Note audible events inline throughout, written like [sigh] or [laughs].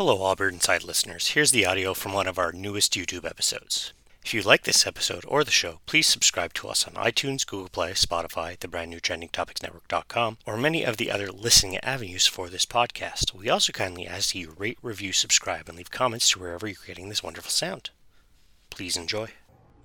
Hello, All Beer Inside listeners. Here's the audio from one of our newest YouTube episodes. If you like this episode or the show, please subscribe to us on iTunes, Google Play, Spotify, the brand new trendingtopicsnetwork.com, or many of the other listening avenues for this podcast. We also kindly ask that you rate, review, subscribe, and leave comments to wherever you're getting this wonderful sound. Please enjoy.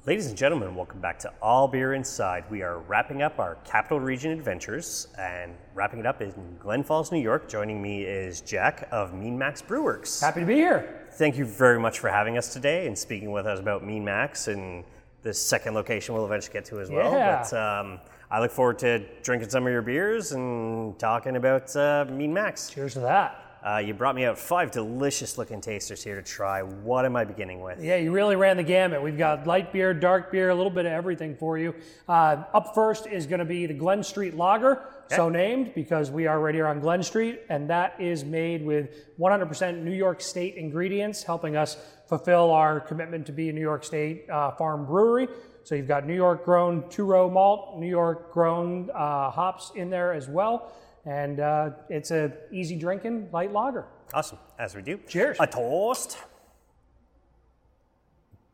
Ladies and gentlemen, welcome back to All Beer Inside. We are wrapping up our Capital Region adventures and wrapping it up in Glen Falls, New York. Joining me is Jack of Mean Max Brew Works. Happy to be here. Thank you very much for having us today and speaking with us about Mean Max and this second location we'll eventually get to as well. Yeah. But um, I look forward to drinking some of your beers and talking about uh, Mean Max. Cheers to that. Uh, you brought me out five delicious looking tasters here to try. What am I beginning with? Yeah, you really ran the gamut. We've got light beer, dark beer, a little bit of everything for you. Uh, up first is going to be the Glen Street Lager, so named because we are right here on Glen Street, and that is made with 100% New York State ingredients, helping us fulfill our commitment to be a New York State uh, farm brewery. So you've got New York grown two row malt, New York grown uh, hops in there as well. And uh, it's a easy drinking light lager. Awesome, as we do. Cheers. A toast.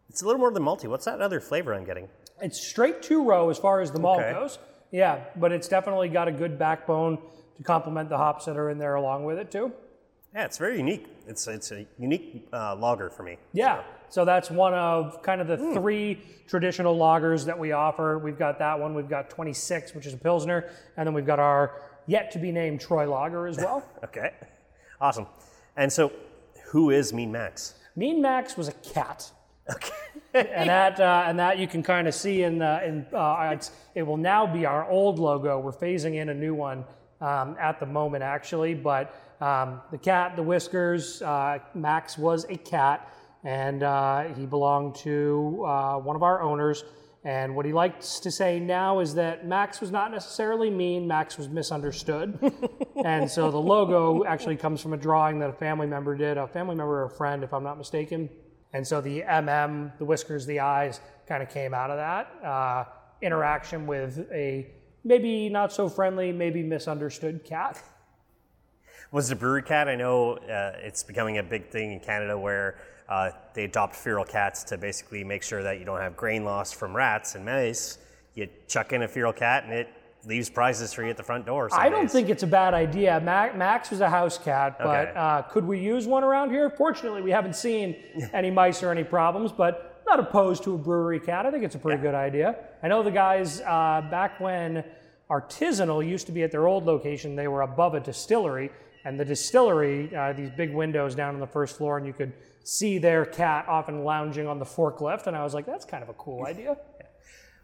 It's a little more than malty. What's that other flavor I'm getting? It's straight two row as far as the malt Okay. goes. Yeah, but it's definitely got a good backbone to complement the hops that are in there along with it too. Yeah, it's very unique. It's it's a unique uh, lager for me. Yeah, so that's one of kind of the Hmm. three traditional lagers that we offer. We've got that one. We've got 26, which is a pilsner, and then we've got our yet to be named Troy Lager as well. [laughs] Okay, awesome. And so, who is Mean Max? mean Max was a cat. Okay. [laughs] and that uh, and that you can kind of see in the in uh, it's, it will now be our old logo. We're phasing in a new one um, at the moment, actually. But um, the cat, the whiskers, uh, Max was a cat, and uh, he belonged to uh, one of our owners. And what he likes to say now is that Max was not necessarily mean. Max was misunderstood. [laughs] and so the logo actually comes from a drawing that a family member did, a family member or a friend, if I'm not mistaken. And so the MM, the whiskers, the eyes kind of came out of that uh, interaction with a maybe not so friendly, maybe misunderstood cat. Was it a brewery cat? I know uh, it's becoming a big thing in Canada where uh, they adopt feral cats to basically make sure that you don't have grain loss from rats and mice. You chuck in a feral cat and it leaves prizes for you at the front door. I don't days. think it's a bad idea. Max was a house cat, but Okay. uh, could we use one around here? Fortunately, we haven't seen [laughs] any mice or any problems, but not opposed to a brewery cat. I think it's a pretty good idea. I know the guys uh, back when Artisanal used to be at their old location, they were above a distillery, and the distillery, uh, these big windows down on the first floor, and you could see their cat often lounging on the forklift, and I was like, that's kind of a cool [laughs] idea.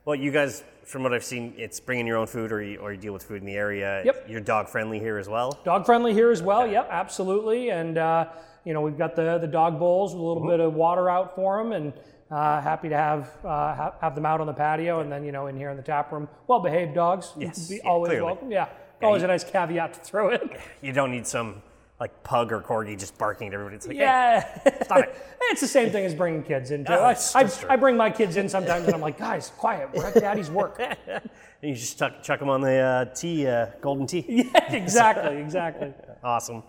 Well, you guys, from what I've seen, it's bringing your own food or you, or you deal with food in the area. Yep. You're dog friendly here as well. Dog friendly here as well. Yep, absolutely. And uh, you know we've got the the dog bowls with a little bit of water out for them, and uh, happy to have uh, ha- have them out on the patio, and then you know in here in the tap room, well behaved dogs. Yes, be yeah, always clearly. welcome. Yeah, always you- a nice caveat to throw in. [laughs] You don't need some like pug or corgi just barking at everybody. It's like, hey, Yeah, stop it. [laughs] it's the same thing as bringing kids in too. Oh, I, I. I bring my kids in sometimes, and I'm like, guys, quiet. We're at daddy's work. And [laughs] you just chuck, chuck them on the uh, Tee, uh, Golden Tee. yeah, exactly, exactly. [laughs] Awesome.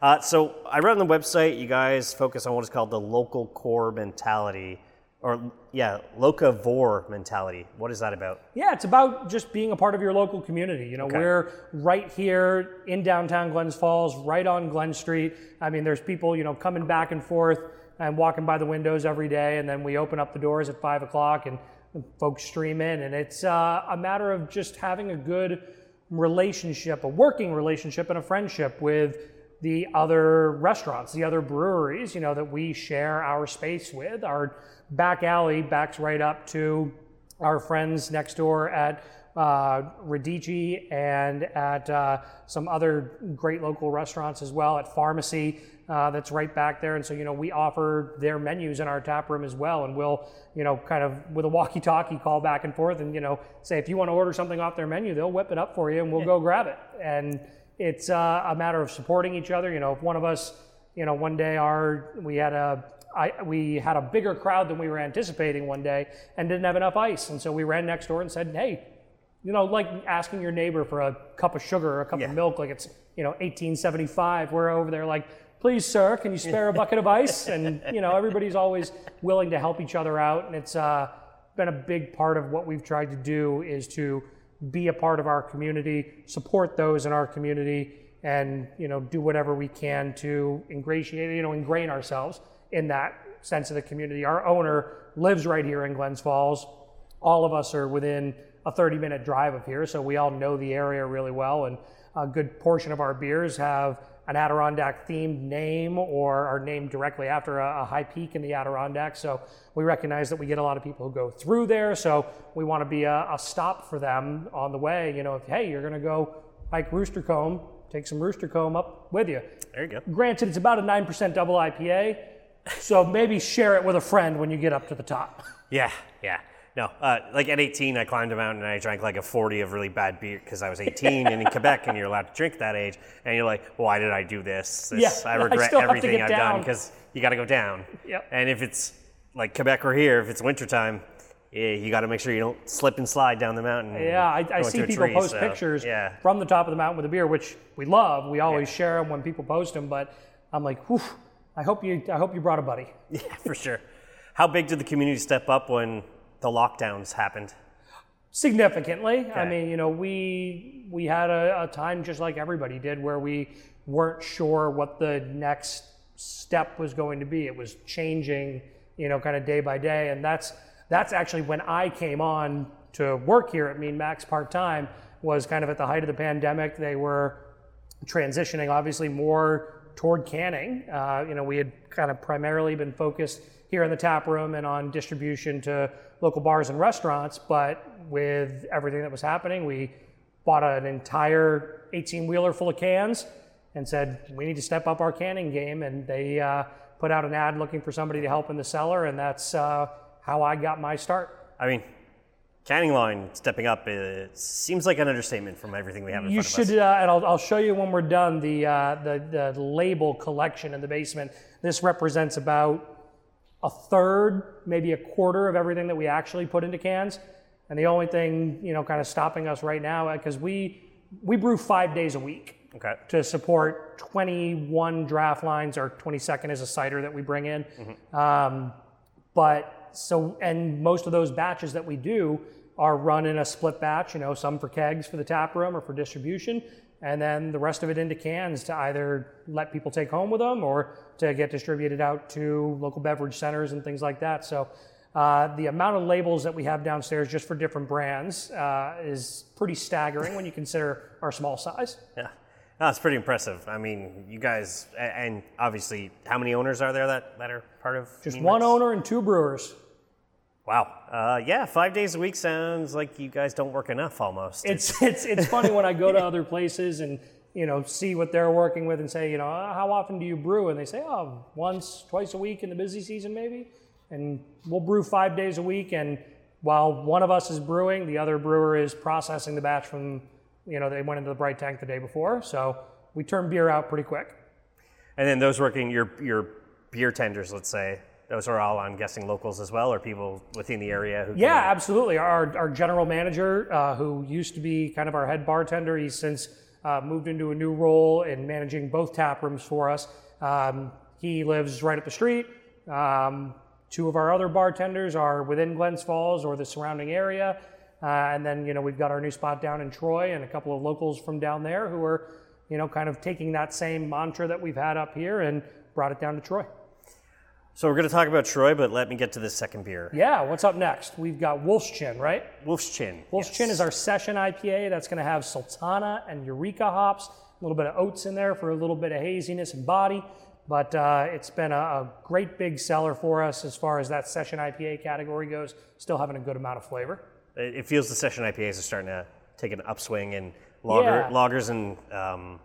Uh, so I read on the website you guys focus on what is called the local core mentality, or yeah, locavore mentality. What is that about? Yeah, it's about just being a part of your local community. You know, we're right here in downtown Glens Falls, right on Glen Street. I mean, there's people, you know, coming back and forth and walking by the windows every day, and then we open up the doors at five o'clock and folks stream in, and it's uh, a matter of just having a good relationship, a working relationship, and a friendship with the other restaurants, the other breweries, you know, that we share our space with. Our back alley backs right up to our friends next door at uh, Radici and at uh, some other great local restaurants as well, at Pharmacy uh, that's right back there. And so, you know, we offer their menus in our tap room as well. And we'll, you know, kind of with a walkie talkie call back and forth and, you know, say if you want to order something off their menu, they'll whip it up for you and we'll go grab it. And it's uh, a matter of supporting each other. You know, if one of us, you know, one day our, we had a, I, we had a bigger crowd than we were anticipating one day and didn't have enough ice. And so we ran next door and said, hey, you know, like asking your neighbor for a cup of sugar or a cup Yeah. of milk, like it's, you know, 1875. We're over there like, please, sir, can you spare a bucket of ice? [laughs] And you know, everybody's always willing to help each other out, and it's uh, been a big part of what we've tried to do is to be a part of our community, support those in our community, and you know, do whatever we can to ingratiate, you know, ingrain ourselves in that sense of the community. Our owner lives right here in Glens Falls. All of us are within a 30 minute drive of here, so we all know the area really well. And a good portion of our beers have an Adirondack themed name or are named directly after a, a, high peak in the Adirondack. So we recognize that we get a lot of people who go through there. So we want to be a, a stop for them on the way. You know, if hey, you're going to go hike Rooster Comb, take some Rooster Comb up with you. There you go. Granted, it's about a 9% double IPA. So maybe share it with a friend when you get up to the top. [laughs] Yeah, yeah. No, uh, like at 18, I climbed a mountain and I drank like a 40 of really bad beer because I was [laughs] 18 and in Quebec and you're allowed to drink that age. And you're like, why did I do this? this yeah, I regret I everything I've down. done because you got to go down. Yep. And if it's like Quebec or here, if it's wintertime, yeah, you got to make sure you don't slip and slide down the mountain. Yeah, I, I see people tree, post so, pictures yeah. from the top of the mountain with a beer, which we love. We always yeah. share them when people post them, but I'm like, whew, I hope you, I hope you brought a buddy. [laughs] Yeah, for sure. How big did the community step up when the lockdowns happened? Significantly. Okay. I mean, you know, we we had a, a, time just like everybody did where we weren't sure what the next step was going to be. It was changing, you know, kind of day by day, and that's that's actually when I came on to work here at Mean Max part time. Was kind of at the height of the pandemic. They were transitioning, obviously, more toward canning. Uh, you know, we had kind of primarily been focused here in the tap room and on distribution to local bars and restaurants, but with everything that was happening, we bought an entire 18 wheeler full of cans and said, we need to step up our canning game. And they uh, put out an ad looking for somebody to help in the cellar, and that's uh, how I got my start. I mean, canning line stepping up it seems like an understatement from everything we have in you should, uh, and I'll, I'll, show you when we're done the, uh, the, the label collection in the basement. This represents about a third, maybe a quarter of everything that we actually put into cans. And the only thing, you know, kind of stopping us right now, because we we brew five days a week okay. to support 21 draft lines. Our 22nd is a cider that we bring in. Mm-hmm. Um, but so, and most of those batches that we do are run in a split batch. You know, some for kegs for the tap room or for distribution, and then the rest of it into cans to either let people take home with them or to get distributed out to local beverage centers and things like that. So uh, the amount of labels that we have downstairs just for different brands uh, is pretty staggering when you consider our small size. Yeah. that's pretty impressive. I mean, you guys, and obviously, how many owners are there that, that are part of? Just one owner and two brewers. Wow. Uh, yeah, five days a week sounds like you guys don't work enough almost. It's [laughs] it's it's funny when I go to other places and you know see what they're working with and say you know uh, how often do you brew and they say oh once twice a week in the busy season maybe and we'll brew five days a week and while one of us is brewing the other brewer is processing the batch from you know they went into the bright tank the day before so we turn beer out pretty quick. And then those working your your beer tenders, let's say, those are all, I'm guessing, locals as well, or people within the area who. Yeah, absolutely. Our, our general manager, uh, who used to be kind of our head bartender, he's since uh, moved into a new role in managing both tap rooms for us. Um, he lives right up the street. Um, two of our other bartenders are within Glens Falls or the surrounding area. Uh, and then, you know, we've got our new spot down in Troy and a couple of locals from down there who are, you know, kind of taking that same mantra that we've had up here and brought it down to Troy. So we're going to talk about Troy, but let me get to this second beer. Yeah, what's up next? We've got Wolf's Chin, right? Wolf's Chin. Wolf's yes. Chin is our session IPA that's going to have Sultana and Eureka hops, a little bit of oats in there for a little bit of haziness and body. But uh, it's been a, a, great big seller for us as far as that session IPA category goes. Still having a good amount of flavor. It feels the session IPAs are starting to take an upswing, and lager, yeah. lagers and um,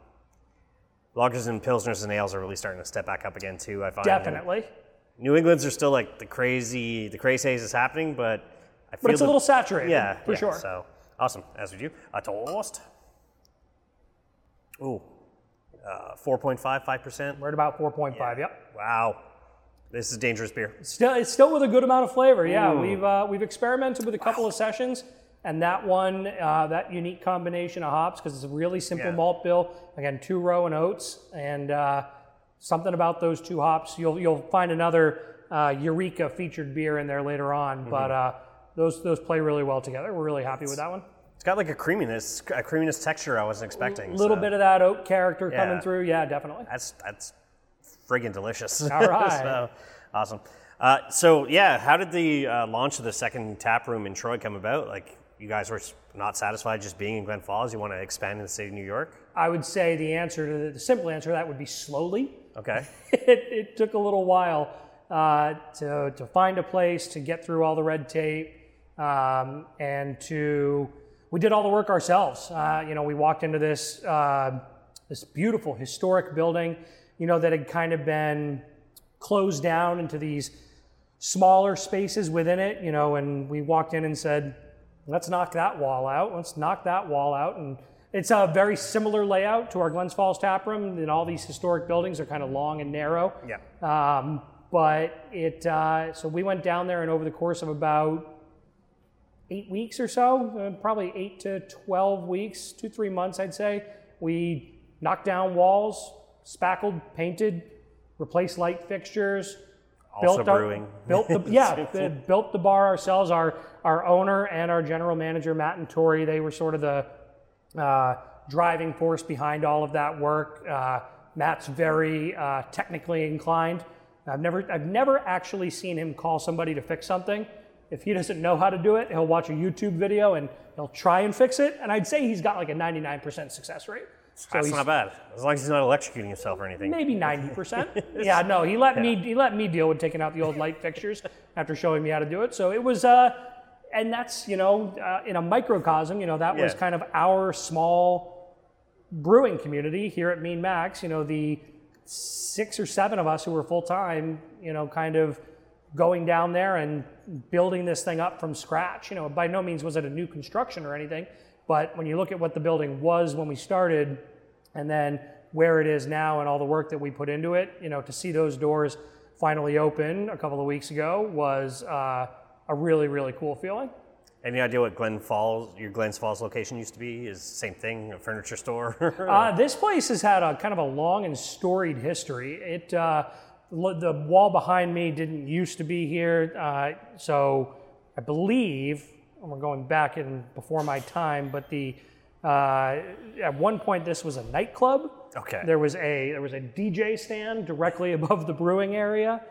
lagers and pilsners and ales are really starting to step back up again too. I find definitely. New England's are still like the crazy, the crazy haze is happening, but I feel but it's the, a little saturated. Yeah, for yeah, sure. So awesome, as would you. A toast. Ooh, uh, 4.5, 5%. We're at about 4.5, yeah. yep. Wow. This is dangerous beer. Still, it's still with a good amount of flavor. Yeah, we've uh, we've experimented with a couple wow. of sessions, and that one, uh, that unique combination of hops, because it's a really simple yeah. malt bill. Again, two row and oats, and uh, something about those two hops. You'll you'll find another uh, Eureka featured beer in there later on, Mm-hmm. but uh, those those play really well together. We're really happy with that one. It's got like a creaminess, a creaminess texture I wasn't expecting. A little so bit of that oak character coming through. Yeah, definitely. That's that's friggin' delicious. All right. [laughs] so, awesome. Uh, so yeah, how did the uh, launch of the second tap room in Troy come about? Like, you guys were not satisfied just being in Glen Falls. You want to expand in the state of New York? I would say the answer to the, the simple answer to that would be slowly. Okay. it, [laughs] it took a little while uh, to, to find a place, to get through all the red tape, um, and to we did all the work ourselves. Uh, you know, we walked into this uh, this beautiful historic building, you know, that had kind of been closed down into these smaller spaces within it. You know, and we walked in and said, let's knock that wall out. Let's knock that wall out. And it's a very similar layout to our Glens Falls tap room. And all these historic buildings are kind of long and narrow. Yeah. Um, but it, uh, so we went down there and over the course of about eight weeks or so, uh, probably eight to 12 weeks, two, three months, I'd say, we knocked down walls, spackled, painted, replaced light fixtures. Also our- brewing. [laughs] built the [laughs] yeah, the- built the bar ourselves. Our our owner and our general manager Matt and Tori, they were sort of the uh, driving force behind all of that work. Uh, Matt's very uh, technically inclined. I've never I've never actually seen him call somebody to fix something. If he doesn't know how to do it, he'll watch a YouTube video and he'll try and fix it. And I'd say he's got like a 99% success rate. So That's not bad. As long as he's not electrocuting himself or anything. maybe 90%. [laughs] yeah, no, he let me he let me deal with taking out the old light fixtures after showing me how to do it. So it was uh and that's, you know, uh, in a microcosm, you know, that was kind of our small brewing community here at Mean Max, you know, the six or seven of us who were full time, you know, kind of going down there and building this thing up from scratch. You know, by no means was it a new construction or anything, but when you look at what the building was when we started and then where it is now and all the work that we put into it, you know, to see those doors finally open a couple of weeks ago was uh, a really, really cool feeling. Any idea what Glen Falls, your Glens Falls location used to be? Is same thing, a furniture store? [laughs] Uh, this place has had a kind of a long and storied history. It uh, the wall behind me didn't used to be here, uh, so I believe and we're going back in before my time, but the uh, at one point this was a nightclub. Okay. There was a there was a DJ stand directly [laughs] above the brewing area.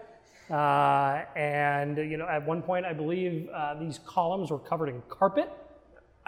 Uh, and you know, at one point, I believe uh, these columns were covered in carpet.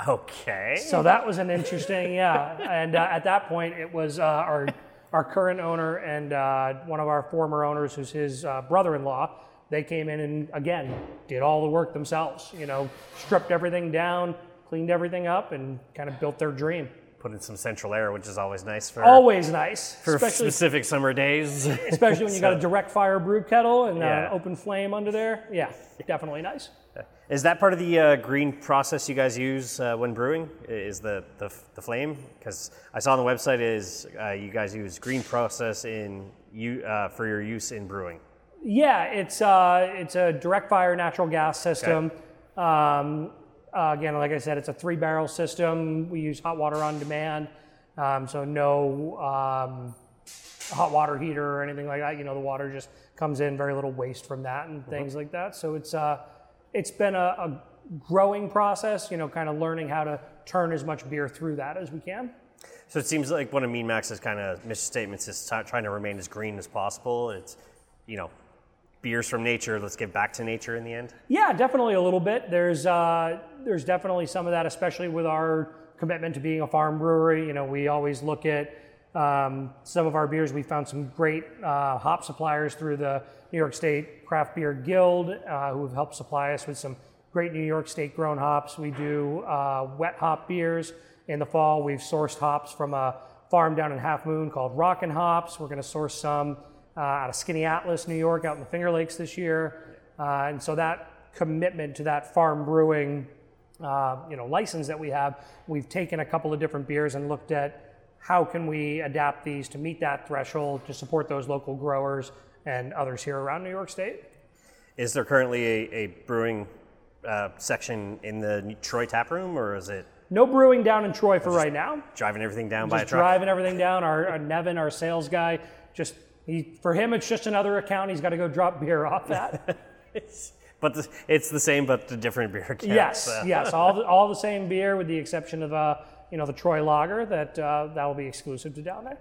okay. So that was an interesting, yeah. And uh, at that point, it was uh, our our current owner and uh, one of our former owners, who's his uh, brother-in-law. They came in and again did all the work themselves. You know, stripped everything down, cleaned everything up, and kind of built their dream. Put in some central air, which is always nice for, Always nice, for specific summer days. [laughs] especially when you got a direct fire brew kettle and uh, Yeah. an open flame under there. Yeah, definitely nice. Is that part of the uh, green process you guys use uh, when brewing? Is the the, the flame? Because I saw on the website is uh, you guys use green process in you uh, for your use in brewing. Yeah, it's uh, it's a direct fire natural gas system. Um, uh, again, like I said, it's a three barrel system. We use hot water on demand, um, so no um, hot water heater or anything like that. You know, the water just comes in, very little waste from that and things like that. So it's uh, it's been a, a growing process. You know, kind of learning how to turn as much beer through that as we can. So it seems like one of Mean Max's kind of mission statements is t- trying to remain as green as possible. It's you know beers from nature. Let's give back to nature in the end. Yeah, definitely a little bit. There's uh, there's definitely some of that, especially with our commitment to being a farm brewery. You know, we always look at um, some of our beers. We found some great uh, hop suppliers through the New York State Craft Beer Guild, uh, who have helped supply us with some great New York State grown hops. We do uh, wet hop beers in the fall. We've sourced hops from a farm down in Half Moon called Rockin' Hops. We're going to source some uh, out of Skaneateles, New York, out in the Finger Lakes this year. Uh, and so that commitment to that farm brewing, uh, you know, license that we have, we've taken a couple of different beers and looked at how can we adapt these to meet that threshold to support those local growers and others here around New York State. Is there currently a, a brewing uh, section in the Troy tap room, or is it No brewing down in Troy for right now. driving everything down by a truck? driving everything down. Our, our Nevin, our sales guy, just he, for him, it's just another account he's got to go drop beer off at. [laughs] but the, it's the same, but the different beer account. yes, so. yes, [laughs] all the, all the same beer with the exception of uh, you know the Troy Lager that uh, that will be exclusive to down there.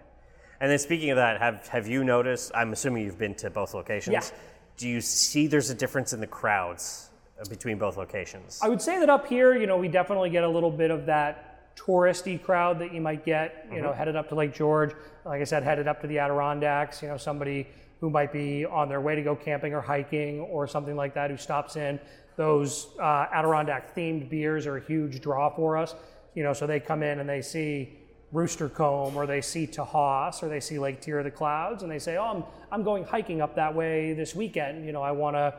And then speaking of that, have have you noticed? I'm assuming you've been to both locations. Yeah. Do you see there's a difference in the crowds uh, between both locations? I would say that up here, you know, we definitely get a little bit of that touristy crowd that you might get, you know, headed up to Lake George. Like I said, headed up to the Adirondacks. You know, somebody who might be on their way to go camping or hiking or something like that who stops in. Those uh, Adirondack themed beers are a huge draw for us. You know, so they come in and they see Rooster Comb or they see Tahawus or they see Lake Tear of the Clouds and they say, "Oh, I'm, I'm going hiking up that way this weekend. You know, I want to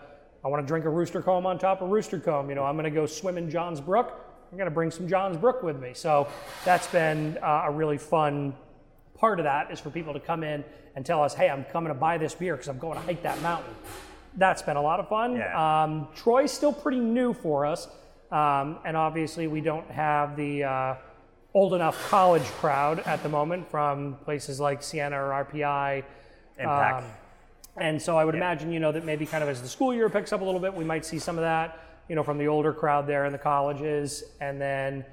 I want to drink a Rooster Comb on top of Rooster Comb. You know, I'm going to go swim in Johns Brook. I'm going to bring some Johns Brook with me." So that's been uh, a really fun part of that is for people to come in and tell us, "Hey, I'm coming to buy this beer because I'm going to hike that mountain." That's been a lot of fun. Yeah. Um, Troy's still pretty new for us, um, and obviously we don't have the uh, old enough college crowd at the moment from places like Siena or RPI. Impact. Um, and so I would imagine, you know, that maybe kind of as the school year picks up a little bit, we might see some of that, you know, from the older crowd there in the colleges. And then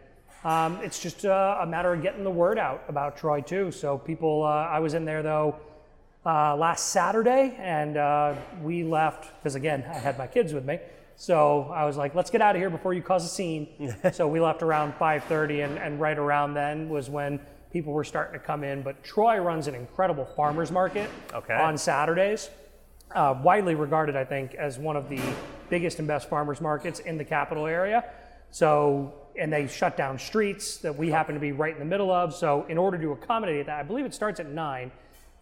um, it's just uh, a matter of getting the word out about Troy too. So people, uh, I was in there though uh, last Saturday, and uh, we left because again I had my kids with me. So I was like, let's get out of here before you cause a scene. [laughs] so we left around 5:30, and, and right around then was when people were starting to come in. But Troy runs an incredible farmers market Okay. on Saturdays, uh, widely regarded, I think, as one of the biggest and best farmers markets in the capital area. So, and they shut down streets that we happen to be right in the middle of. So, in order to accommodate that, I believe it starts at nine.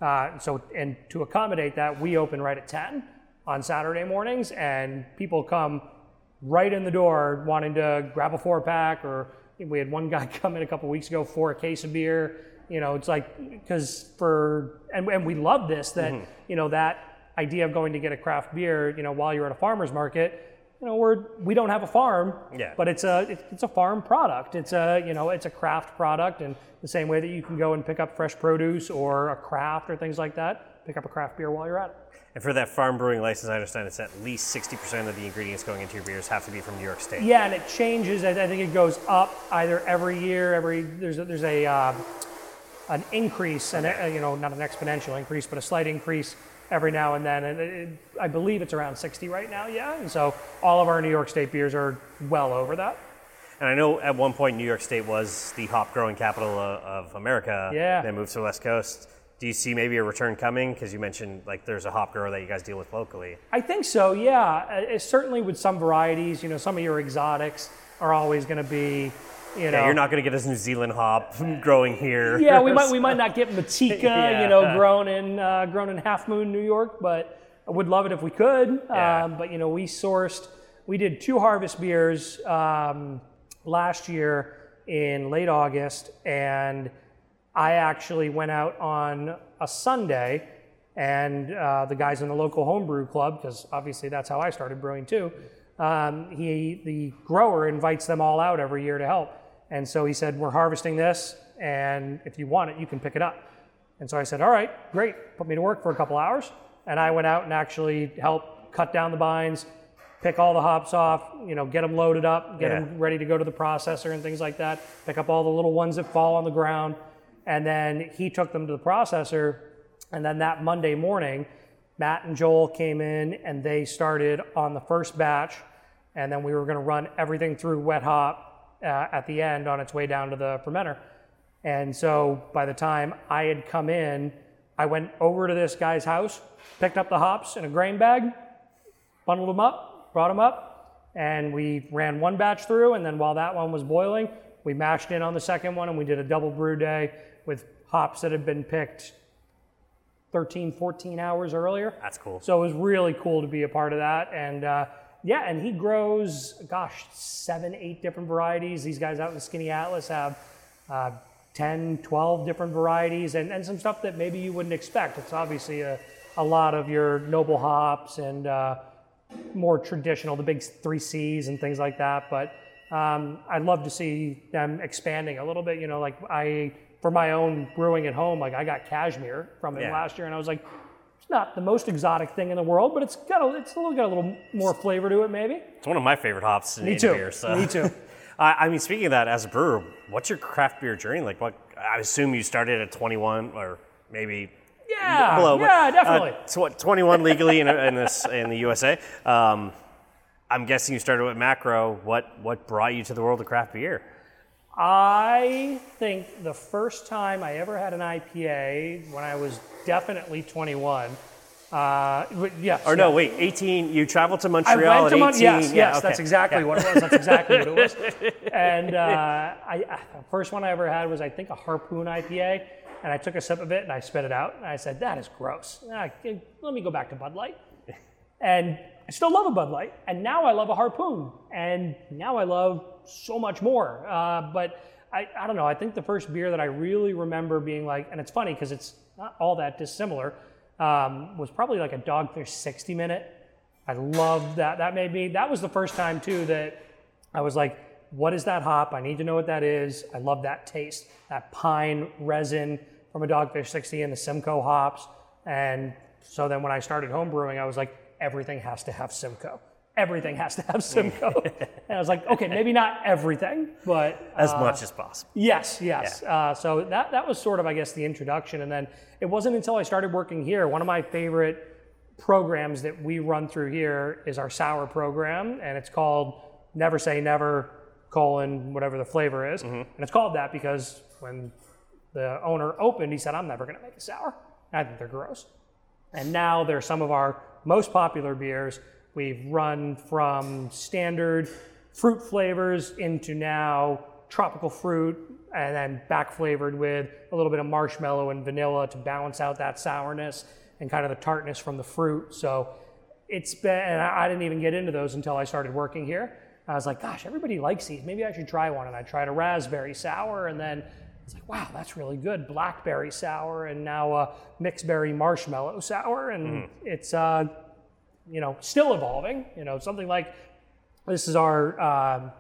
Uh, so, and to accommodate that, we open right at 10 on Saturday mornings, and people come right in the door wanting to grab a four pack or we had one guy [laughs] come in a couple weeks ago for a case of beer you know it's like because for and, and we love this that you know that idea of going to get a craft beer you know while you're at a farmer's market you know we're we don't have a farm Yeah. but it's a it's a farm product it's a you know it's a craft product and the same way that you can go and pick up fresh produce or a craft or things like that pick up a craft beer while you're at it And for that farm brewing license, I understand it's at least 60% of the ingredients going into your beers have to be from New York State. Yeah, and it changes. I I think it goes up either every year. Every there's a, there's a uh, an increase, and uh, you know, not an exponential increase, but a slight increase every now and then. And it, it, I believe it's around 60 right now. Yeah, and so all of our New York State beers are well over that. And I know at one point New York State was the hop growing capital of, of America. Yeah. Then moved to the West Coast. Do you see maybe a return coming? Because you mentioned like there's a hop grower that you guys deal with locally. I think so. Yeah, Uh, certainly with some varieties. You know, some of your exotics are always going to be. You know, Yeah, you're not going to get this New Zealand hop growing here. yeah, we might we [laughs] might not get Motueka, [laughs] Yeah. you know, grown in uh, grown in Half Moon, New York, but I would love it if we could. Yeah. Um, but you know, we sourced, we did two harvest beers um, last year in late August, and I actually went out on a Sunday, and uh, the guys in the local homebrew club, because obviously that's how I started brewing too. Um, he, the grower, invites them all out every year to help, and so he said, "We're harvesting this, and if you want it, you can pick it up." And so I said, "All right, great. Put me to work for a couple hours." And I went out and actually helped cut down the bines, pick all the hops off, you know, get them loaded up, get Yeah. them ready to go to the processor and things like that. Pick up all the little ones that fall on the ground, and then he took them to the processor. And then that Monday morning, Matt and Joel came in and they started on the first batch, and then we were going to run everything through wet hop uh, at the end on its way down to the fermenter. And so by the time I had come in, I went over to this guy's house, picked up the hops in a grain bag, bundled them up, brought them up, and we ran one batch through. And then while that one was boiling, we mashed in on the second one and we did a double brew day with hops that had been picked 13, 14 hours earlier. That's cool. So it was really cool to be a part of that. And uh, yeah, and he grows, gosh, seven, eight different varieties. These guys out in Skaneateles have uh, 10, 12 different varieties and, and some stuff that maybe you wouldn't expect. It's obviously a, a lot of your noble hops and uh, more traditional, the big three C's and things like that. But um, I'd love to see them expanding a little bit. You know, like I, for my own brewing at home, like I got cashmere from him Yeah. last year, and I was like, It's not the most exotic thing in the world, but it's got a, it's a little, got a little more flavor to it, maybe. It's one of my favorite hops in, Me too. beer. So. Me too. [laughs] I I mean, speaking of that, as a brewer, what's your craft beer journey like? What I assume you started at 21 or maybe Yeah, below. but, yeah, definitely. Uh, tw- 21 legally in, in this in the USA. Um, I'm guessing you started with macro. What what brought you to the world of craft beer? I think the first time I ever had an IPA when I was definitely 21. Uh, yes. Or no, yeah. wait, 18. You traveled to I Montreal went to at Mon- 18. yes, yeah, yes, okay. that's exactly Yeah. what it was. That's exactly what it was. [laughs] And uh, I, I, the first one I ever had was, I think, a Harpoon IPA. And I took a sip of it and I spit it out. And I said, that is gross. Ah, let me go back to Bud Light. And I still love a Bud Light. And now I love a Harpoon. And now I love so much more. Uh, but I, I don't know. I think the first beer that I really remember being like, and it's funny because it's not all that dissimilar, um, was probably like a Dogfish 60 minute. I loved that. That made me, that was the first time too that I was like, what is that hop? I need to know what that is. I love that taste, that pine resin from a Dogfish 60 and the Simcoe hops. And so then when I started home brewing, I was like, everything has to have Simcoe. Everything has to have [laughs] Simcoe. and I was like, okay, maybe not everything, but As uh, much as possible. Yes, yes. Uh, so that that was sort of, I guess, the introduction, and then it wasn't until I started working here. One of my favorite programs that we run through here is our sour program, and it's called Never Say Never colon whatever the flavor is, and it's called that because when the owner opened, he said, "I'm never going to make a sour. I think they're gross." And now they're some of our most popular beers. We've run from standard fruit flavors into now tropical fruit and then back flavored with a little bit of marshmallow and vanilla to balance out that sourness and kind of the tartness from the fruit. So it's been, and I didn't even get into those until I started working here. I was like, gosh, everybody likes these. Maybe I should try one. And I tried a raspberry sour and then it's like, wow, that's really good. Blackberry sour and now a mixed berry marshmallow sour. And it's, uh, you know, still evolving. You know, something like this is our, um,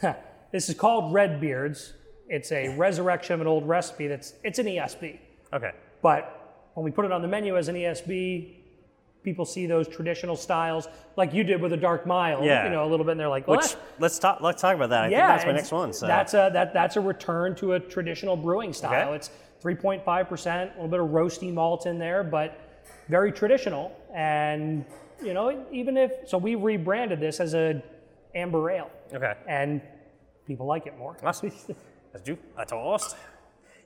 [laughs] this is called Red Beards. It's a [laughs] resurrection of an old recipe that's, it's an ESB. Okay. But when we put it on the menu as an ESB, people see those traditional styles like you did with a dark mild, Yeah. you know, a little bit and they're like, well, Which let's talk. Let's talk about that. I yeah, think that's my next one. So That's a that that's a return to a traditional brewing style. Okay. It's 3.5 percent, a little bit of roasty malt in there, but very traditional. And you know, even if so, we rebranded this as a amber ale, okay. and people like it more. Awesome. [laughs] Do a toast.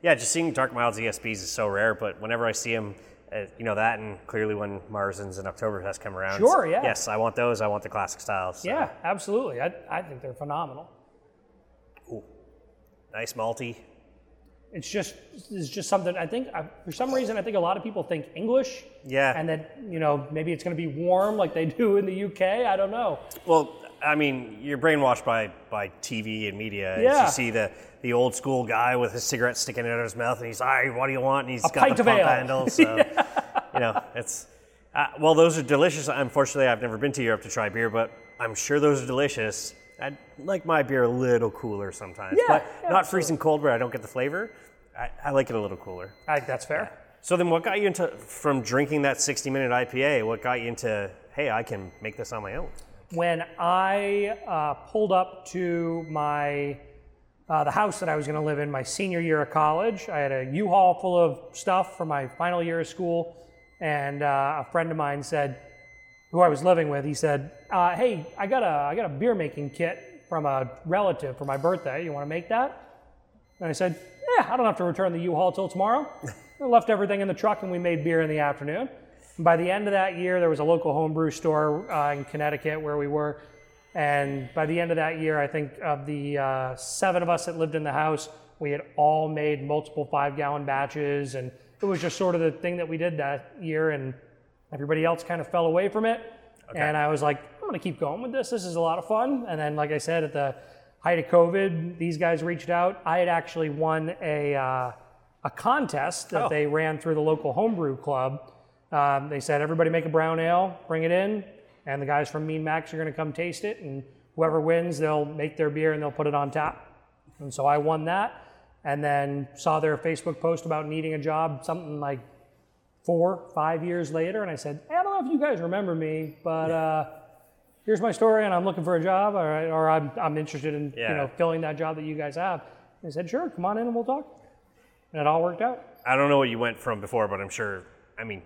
Yeah, just seeing dark mild ESBs is so rare, but whenever I see them, uh, you know that, and clearly when Marzens and Oktoberfest come around, Sure, yeah. Yes, I want those. I want the classic styles. so. Yeah, absolutely. I, I think they're phenomenal. Ooh, Nice malty. It's just it's just something I think I, for some reason I think a lot of people think English. Yeah. And that you know maybe it's going to be warm like they [laughs] do in the UK. I don't know. Well, I mean, you're brainwashed by, by TV and media. as Yeah. You see the, the old school guy with his cigarette sticking out of his mouth, and he's, "Hi, what do you want?" And he's A got the of pump ale. handle. So, [laughs] you know, it's uh, well, those are delicious. Unfortunately, I've never been to Europe to try beer, but I'm sure those are delicious. I like my beer a little cooler sometimes, Yeah, but yeah, not freezing cold where I don't get the flavor. I, I like it a little cooler. I that's fair. So then, what got you into from drinking that 60 minute IPA? What got you into, hey, I can make this on my own? when I uh, pulled up to my uh, the house that I was going to live in my senior year of college, I had a U-Haul full of stuff for my final year of school, and uh, a friend of mine said, who I was living with, he said, uh, "Hey, I got a I got a beer making kit from a relative for my birthday. You want to make that?" And I said, "Yeah, I don't have to return the U-Haul till tomorrow." I left everything in the truck, and we made beer in the afternoon. And by the end of that year, there was a local homebrew store uh, in Connecticut where we were. And by the end of that year, I think of the uh, seven of us that lived in the house, we had all made multiple five gallon batches. And it was just sort of the thing that we did that year. And everybody else kind of fell away from it. And I was like, I'm going to keep going with this. This is a lot of fun. And then, like I said, at the height of COVID, these guys reached out. I had actually won a, uh, a contest that Oh. they ran through the local homebrew club. Um, they said, everybody make a brown ale, bring it in, and the guys from Mean Max are going to come taste it. And whoever wins, they'll make their beer and they'll put it on tap. And so I won that. And then saw their Facebook post about needing a job, something like four, five years later, and I said, hey, I don't know if you guys remember me, but uh, here's my story, and I'm looking for a job, or, or I'm, I'm interested in Yeah. you know filling that job that you guys have. They said, sure, come on in and we'll talk. And it all worked out. I don't know what you went from before, but I'm sure. I mean,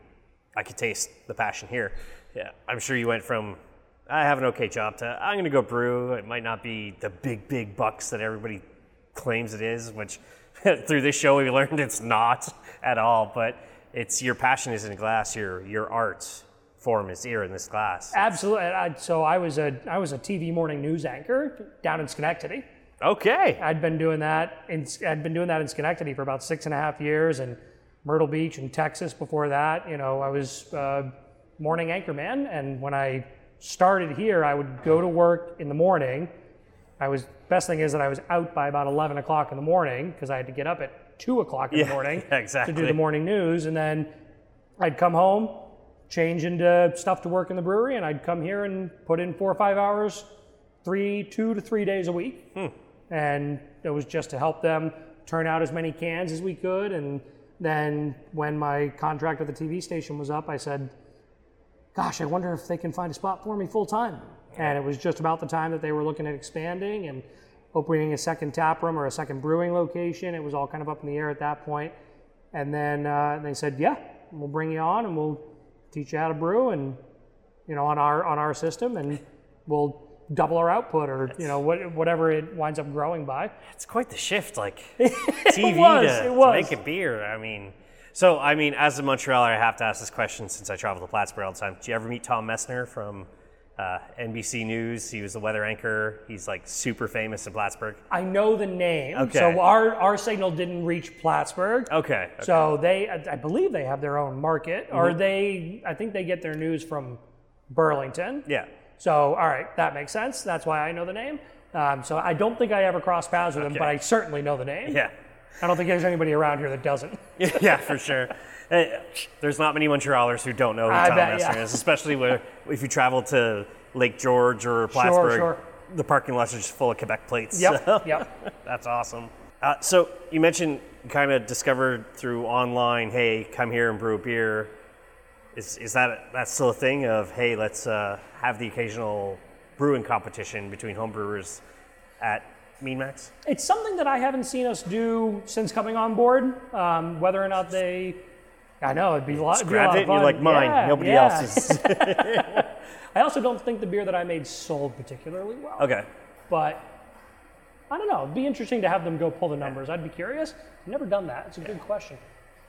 I could taste the passion here. Yeah, I'm sure you went from I have an okay job to I'm going to go brew. It might not be the big, big bucks that everybody claims it is, which [laughs] through this show we learned it's not at all. But it's your passion is in glass. Your your art form is here in this glass. Absolutely. I, so I was a I was a TV morning news anchor down in Schenectady. Okay. I'd been doing that in I'd been doing that in Schenectady for about six and a half years, and Myrtle Beach in Texas before that. You know, I was uh, morning anchorman, and when I started here, I would go to work in the morning. I was best thing is that I was out by about eleven o'clock in the morning because I had to get up at two o'clock in Yeah, the morning [laughs] to do the morning news, and then I'd come home, change into stuff to work in the brewery, and I'd come here and put in four or five hours, three, two to three days a week. Hmm. And it was just to help them turn out as many cans as we could. And then when my contract at the TV station was up, I said, Gosh, I wonder if they can find a spot for me full time. And it was just about the time that they were looking at expanding and opening a second tap room or a second brewing location. It was all kind of up in the air at that point. And then uh, they said, "Yeah, we'll bring you on, and we'll teach you how to brew, and you know, on our on our system, and we'll double our output, or you know, what, whatever it winds up growing by." It's quite the shift, like [laughs] TV was, to, to make a beer. I mean, so I mean, as a Montrealer, I have to ask this question since I travel to Plattsburgh all the time. Do you ever meet Tom Messner from uh, NBC News? He was the weather anchor. He's like super famous in Plattsburgh. I know the name, Okay. so our our signal didn't reach Plattsburgh. Okay. okay. So they, I I believe they have their own market, or Mm-hmm. they, I think they get their news from Burlington. yeah. So, all right, that makes sense. That's why I know the name. Um, so I don't think I ever crossed paths with him, Okay. but I certainly know the name. Yeah. I don't think there's anybody around here that doesn't. [laughs] yeah, for sure. There's not many Montrealers who don't know who I Tom bet, yeah. is, especially where, if you travel to Lake George or Plattsburgh. sure. The parking lots are just full of Quebec plates. Yep, so- yep. [laughs] That's awesome. Uh, so you mentioned kind of discovered through online, hey, come here and brew a beer. Is, is that that's still a thing of hey, let's uh, have the occasional brewing competition between home brewers at Mean Max? It's something that I haven't seen us do since coming on board. Um, whether or not they, I know it'd be a lot. A Grabbed lot it of and you're like mine. Yeah, Nobody yeah. else's. [laughs] [laughs] I also don't think the beer that I made sold particularly well. okay. But I don't know. It'd be interesting to have them go pull the numbers. I'd be curious. I've never done that. It's a good question.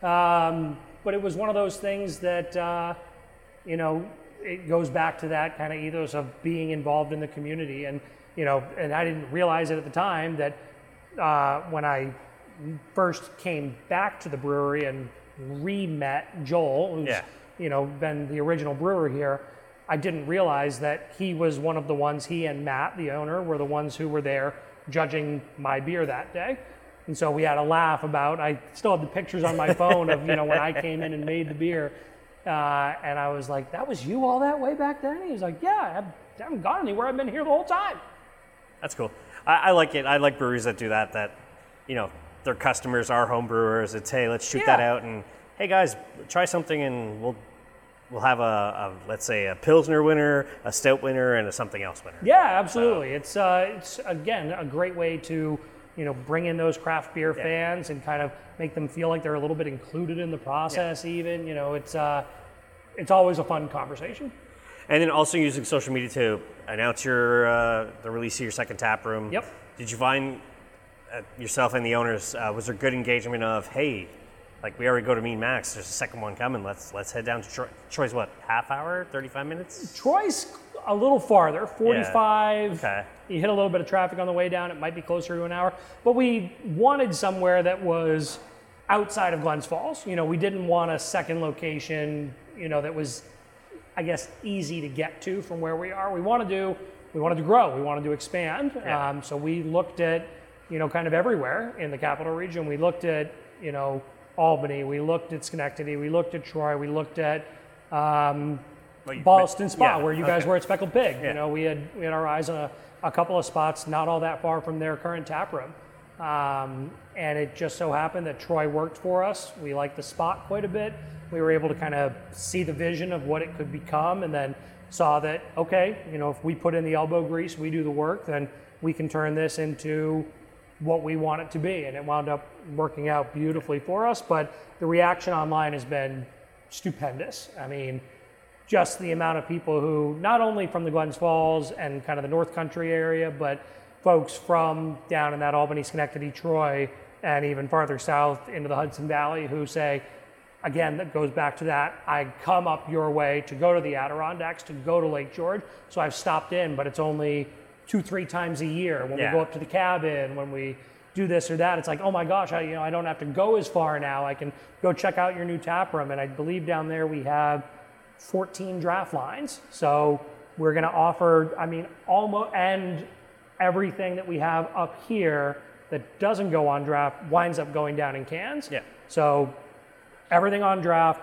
Um, but it was one of those things that, uh, you know, it goes back to that kind of ethos of being involved in the community. And, you know, and I didn't realize it at the time that uh, when I first came back to the brewery and re-met Joel, who's, Yeah. you know, been the original brewer here, I didn't realize that he was one of the ones, he and Matt, the owner, were the ones who were there judging my beer that day. And so we had a laugh about, I still have the pictures on my phone of, you know, when I [laughs] came in and made the beer. Uh, and I was like, that was you all that way back then? He was like, yeah, I haven't- I haven't gone anywhere. I've been here the whole time. That's cool. I, I like it. I like breweries that do that. That you know their customers are home brewers. It's hey, let's shoot that out and hey guys, try something and we'll we'll have a, a let's say a pilsner winner, a stout winner, and a something else winner. Yeah, absolutely. It's uh, it's again a great way to you know bring in those craft beer fans and kind of make them feel like they're a little bit included in the process. Even you know it's uh, it's always a fun conversation. And then also using social media to announce your uh, the release of your second tap room. Yep. Did you find uh, yourself and the owners uh, was there good engagement of hey, like we already go to Mean Max, there's a second one coming. Let's let's head down to Troy. Troy's what half hour, thirty five minutes. Troy's a little farther, 45. Okay. You hit a little bit of traffic on the way down. It might be closer to an hour. But we wanted somewhere that was outside of Glens Falls. You know, we didn't want a second location, you know, that was, I guess, easy to get to from where we are. We wanted to, we wanted to grow. We wanted to expand. Yeah. Um, so we looked at, you know, kind of everywhere in the capital region. We looked at, you know, Albany. We looked at Schenectady. We looked at Troy. We looked at um, Well, Spa, yeah, where you guys okay. were at Speckled Pig. Yeah. You know, we had we had our eyes on a, a couple of spots not all that far from their current tap room. Um, and it just so happened that Troy worked for us. We liked the spot quite a bit. We were able to kind of see the vision of what it could become, and then saw that okay, you know, if we put in the elbow grease, we do the work, then we can turn this into what we want it to be, and it wound up working out beautifully for us. But the reaction online has been stupendous. I mean, just the amount of people who, not only from the Glens Falls and kind of the North Country area, but folks from down in that Albany, Schenectady, Troy, and even farther south into the Hudson Valley who say, again, that goes back to that. I come up your way to go to the Adirondacks, to go to Lake George. So I've stopped in, but it's only two, three times a year when Yeah. we go up to the cabin, when we do this or that. It's like, oh my gosh, I, you know, I don't have to go as far now. I can go check out your new tap room. And I believe down there we have 14 draft lines. So we're going to offer, I mean, almost, and everything that we have up here that doesn't go on draft winds up going down in cans. Yeah. So everything on draft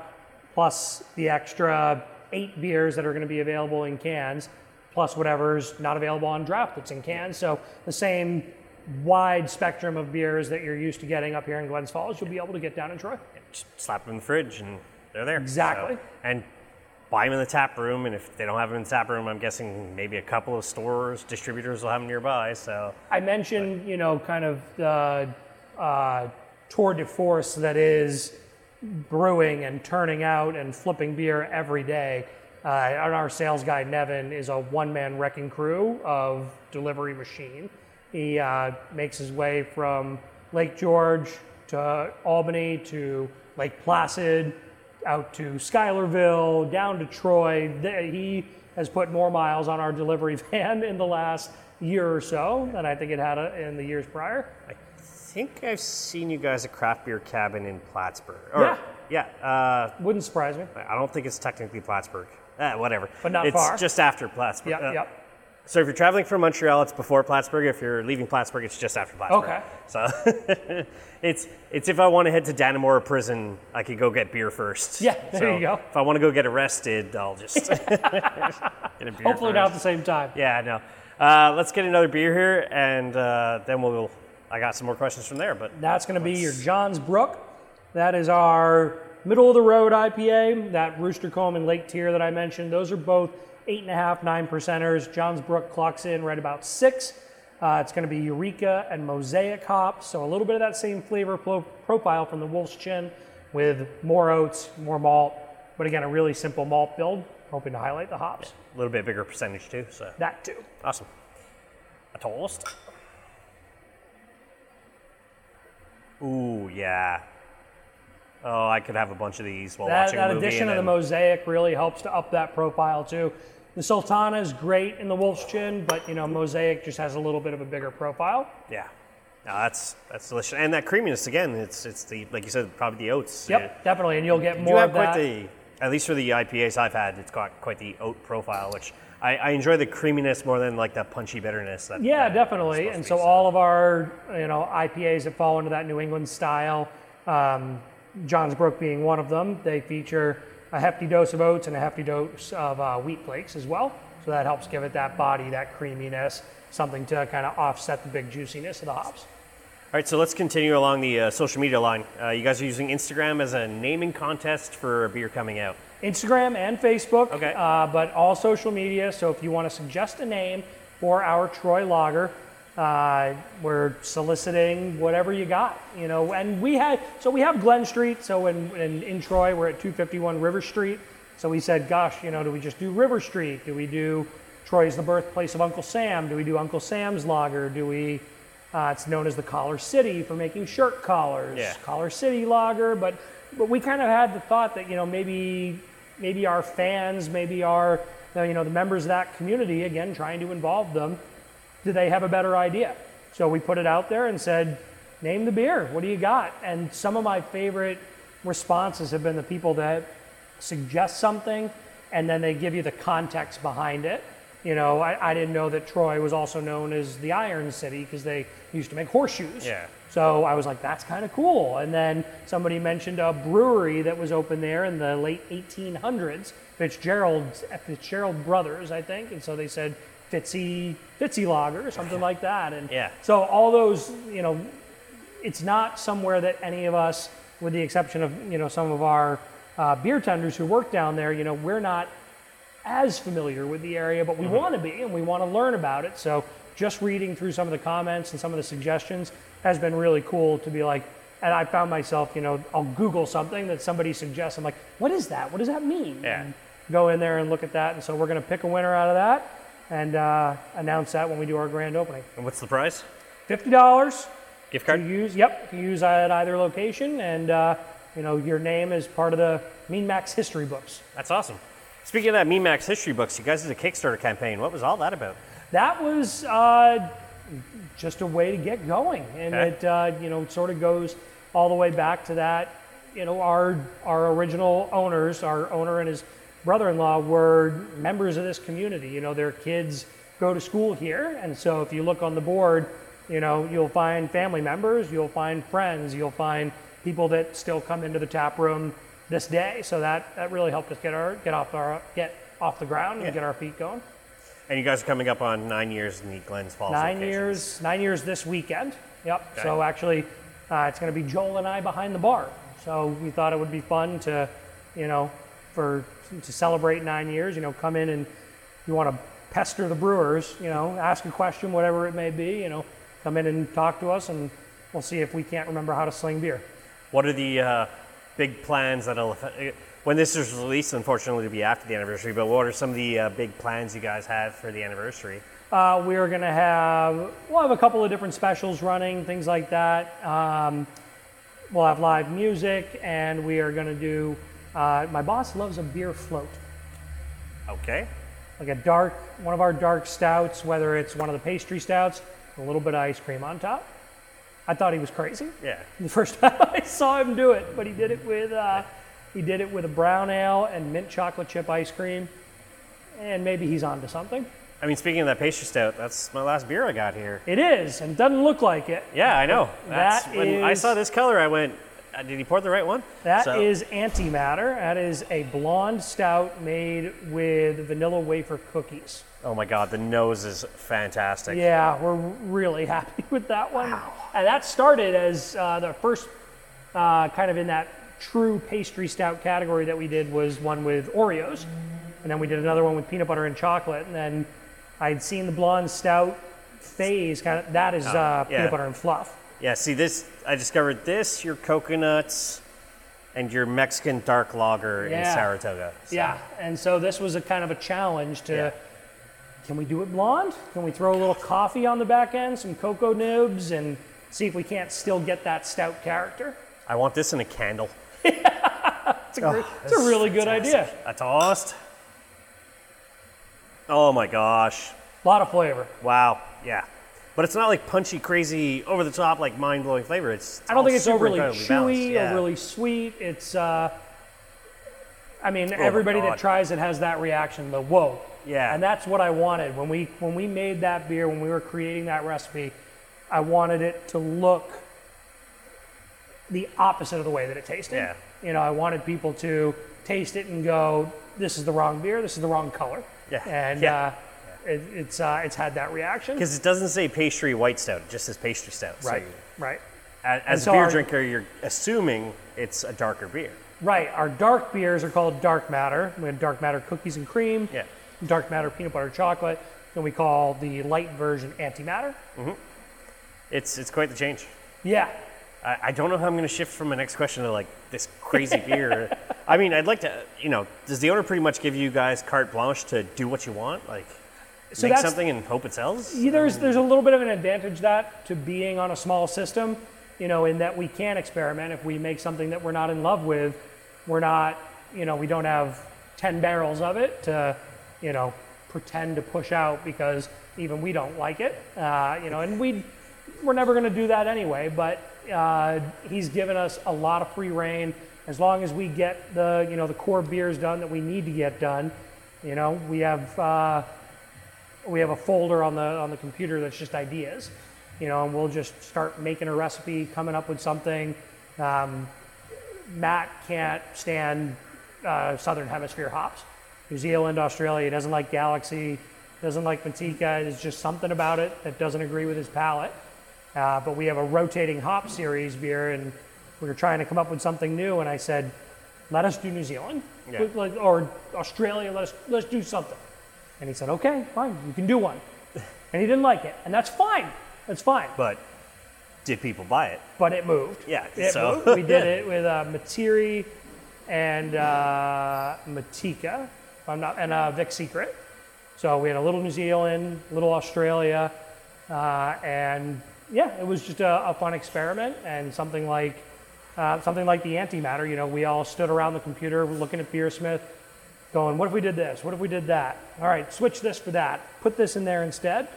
plus the extra eight beers that are going to be available in cans plus whatever's not available on draft that's in cans. So the same wide spectrum of beers that you're used to getting up here in Glens Falls, you'll be able to get down in Troy. Just slap them in the fridge and they're there. Exactly. So- and buy them in the tap room. And if they don't have them in the tap room, I'm guessing maybe a couple of stores, distributors will have them nearby. So I mentioned, you know, kind of the uh, tour de force that is brewing and turning out and flipping beer every day. Uh, and our sales guy, Nevin, is a one man wrecking crew of delivery machine. He uh, makes his way from Lake George to Albany to Lake Placid, out to Schuylerville, down to Troy. He has put more miles on our delivery [laughs] van in the last year or so than I think it had uh, in the years prior. I think I've seen you guys at Craft Beer Cabin in Plattsburgh. Or, Yeah. Yeah. Uh, Wouldn't surprise me. I don't think it's technically Plattsburgh. Eh, whatever. But not it's far. just after Plattsburgh. Yep, Uh, yep. So if you're traveling from Montreal, it's before Plattsburgh. If you're leaving Plattsburgh, it's just after Plattsburgh. Okay. So [laughs] it's it's if I want to head to Dannemora prison, I could go get beer first. Yeah, there So you go. If I want to go get arrested, I'll just [laughs] get a beer. Hopefully not at the same time. Yeah, no. Uh, let's get another beer here, and uh, then we'll. I got some more questions from there, but That's going to be your Johns Brook. That is our middle of the road IPA. That Rooster Comb and Lake Tear that I mentioned. Those are both eight and a half, nine percenters. Johns Brook clocks in right about six. Uh, it's going to be Eureka and Mosaic hops, so a little bit of that same flavor pro- profile from the Wolf's Chin, with more oats, more malt, but again a really simple malt build. Hoping to highlight the hops. a little bit bigger percentage too. So That too. awesome. A toast. Ooh, yeah. Oh, I could have a bunch of these while That, watching that a movie. addition and of the mosaic really helps to up that profile too. The Sultana is great in the Wolf's Chin, but you know mosaic just has a little bit of a bigger profile. Yeah. No, that's that's delicious, and that creaminess again. It's it's the like you said, probably the oats. Yep, Yeah. definitely, and you'll get You more have of quite that. the, at least for the IPAs I've had, it's got quite the oat profile, which I, I enjoy the creaminess more than like that punchy bitterness. That, yeah, that definitely. And supposed so all of our you know IPAs that fall into that New England style, um, Johns Brook being one of them, they feature a hefty dose of oats and a hefty dose of uh, wheat flakes as well. So that helps give it that body, that creaminess, something to kind of offset the big juiciness of the hops. All right, so let's continue along the uh, social media line. Uh, you guys are using Instagram as a naming contest for a beer coming out. Instagram and Facebook, Okay. uh, but all social media. So if you want to suggest a name for our Troy Lager, uh, we're soliciting whatever you got, you know. And we had, so we have Glen Street. So in, in, in Troy, we're at 251 River Street. So we said, gosh, you know, do we just do River Street? Do we do Troy's the birthplace of Uncle Sam? Do we do Uncle Sam's Lager? Do we, uh, it's known as the Collar City for making shirt collars. Yeah. Collar City Lager, but but we kind of had the thought that you know maybe maybe our fans, maybe our you know the members of that community, again trying to involve them, do they have a better idea? So we put it out there and said, name the beer. What do you got? And some of my favorite responses have been the people that suggest something and then they give you the context behind it. You know, I, I didn't know that Troy was also known as the Iron City because they used to make horseshoes. Yeah. So I was like, that's kind of cool. And then somebody mentioned a brewery that was open there in the late 1800s, Fitzgerald, Fitzgerald Brothers, I think. And so they said Fitzy, Fitzy Lager or something like that. And Yeah. so all those, you know, it's not somewhere that any of us, with the exception of, you know, some of our uh, beer tenders who work down there, you know, we're not as familiar with the area, but we want to be and we want to learn about it. So just reading through some of the comments and some of the suggestions has been really cool to be like, and I found myself, you know, I'll Google something that somebody suggests. I'm like, what is that? What does that mean? Yeah. And go in there and look at that. And so we're going to pick a winner out of that and uh, announce that when we do our grand opening. And what's the prize? Fifty dollars Gift to card? use. Yep, to use at either location, and uh, you know your name is part of the Mean Max history books. That's awesome. Speaking of that Mean Max history books, you guys did a Kickstarter campaign. What was all that about? That was uh, just a way to get going, and Okay. it uh, you know sort of goes all the way back to that. You know, our our original owners, our owner and his brother-in-law were members of this community. You know, their kids go to school here, and so if you look on the board, you know you'll find family members, you'll find friends, you'll find people that still come into the tap room this day. So that that really helped us get our get off our get off the ground and Yeah. get our feet going. And you guys are coming up on nine years in the Glens Falls Nine locations. years, nine years this weekend. Yep. Okay. So actually, uh, it's going to be Joel and I behind the bar. So we thought it would be fun to, you know, for to celebrate nine years. You know, come in and you want to pester the brewers. You know, ask a question, whatever it may be. You know, come in and talk to us, and we'll see if we can't remember how to sling beer. What are the uh, big plans that'll when this is released? Unfortunately, it'll be after the anniversary. But what are some of the uh, big plans you guys have for the anniversary? Uh, we are going to have, we'll have a couple of different specials running, things like that. Um, we'll have live music, and we are going to do, uh, my boss loves a beer float, Okay. like a dark, one of our dark stouts, whether it's one of the pastry stouts, a little bit of ice cream on top. I thought he was crazy Yeah. the first [laughs] time I saw him do it, but he did it with, uh, he did it with a brown ale and mint chocolate chip ice cream, and maybe he's onto something. I mean, speaking of that pastry stout, that's my last beer I got here. It is, and doesn't look like it. Yeah, I know. That That's when I saw this color, I went, uh, did he pour the right one? That So- is antimatter. That is a blonde stout made with vanilla wafer cookies. Oh my God, the nose is fantastic. Yeah, we're really [laughs] happy with that one. Wow. And that started as uh, the first uh, kind of in that true pastry stout category that we did was one with Oreos. And then we did another one with peanut butter and chocolate. And then I'd seen the blonde stout phase, kind of, that is uh, Oh, yeah. peanut butter and fluff. Yeah, see this, I discovered this, your coconuts, and your Mexican dark lager in Saratoga. So- Yeah, and so this was a kind of a challenge to Yeah. Can we do it blonde? Can we throw a little coffee on the back end, some cocoa nibs, and see if we can't still get that stout character? I want this in a candle. [laughs] It's a, gr- it's a really good idea. A toast. Oh my gosh. A lot of flavor. Wow. Yeah. But it's not like punchy, crazy, over the top, like mind blowing flavor. It's, I don't think it's overly chewy. Yeah. overly sweet. It's, uh, I mean, everybody that Oh tries it has that reaction, the whoa. Yeah. And that's what I wanted when we when we made that beer, when we were creating that recipe. I wanted it to look the opposite of the way that it tasted. Yeah. You know, I wanted people to taste it and go, "This is the wrong beer. This is the wrong color." Yeah. And Yeah. Uh, it, it's uh, it's had that reaction. Because it doesn't say pastry white stout, it just says pastry stout. So Right. you- Right. a- as so a beer our- drinker, you're assuming it's a darker beer. Right. Our dark beers are called dark matter. We have dark matter cookies and cream. Yeah. Dark matter peanut butter chocolate. Then we call the light version antimatter. Mm-hmm. It's, it's quite the change. Yeah. I, I don't know how I'm going to shift from my next question to like this crazy beer. [laughs] I mean, I'd like to, you know, does the owner pretty much give you guys carte blanche to do what you want? Like, So make something and hope it sells? Yeah, There's there's a little bit of an advantage that to being on a small system, you know, in that we can experiment. If we make something that we're not in love with, we're not, you know, we don't have ten barrels of it to, you know, pretend to push out because even we don't like it, uh, you know, and we we're never going to do that anyway. But uh, he's given us a lot of free reign as long as we get the you know the core beers done that we need to get done. You know, we have. Uh, we have a folder on the on the computer that's just ideas, you know, and we'll just start making a recipe, coming up with something. Um, Matt can't stand uh, Southern Hemisphere hops. New Zealand, Australia, he doesn't like Galaxy, doesn't like Motueka. There's just something about it that doesn't agree with his palate. Uh, but we have a rotating hop series beer, and we were trying to come up with something new. And I said, let us do New Zealand, Yeah. Like- or Australia. Let us let's do something. And he said, okay, fine, you can do one. And he didn't like it, and that's fine. That's fine. But did people buy it? But it moved. Yeah, it so- moved. We did it [laughs] with uh, Matiri and uh, Motueka, I'm not, and uh, Vic Secret. So we had a little New Zealand, little Australia, uh, and yeah, it was just a, a fun experiment and something like uh, something like the antimatter. You know, we all stood around the computer looking at Beersmith, going, "What if we did this? What if we did that? All right, switch this for that. Put this in there instead."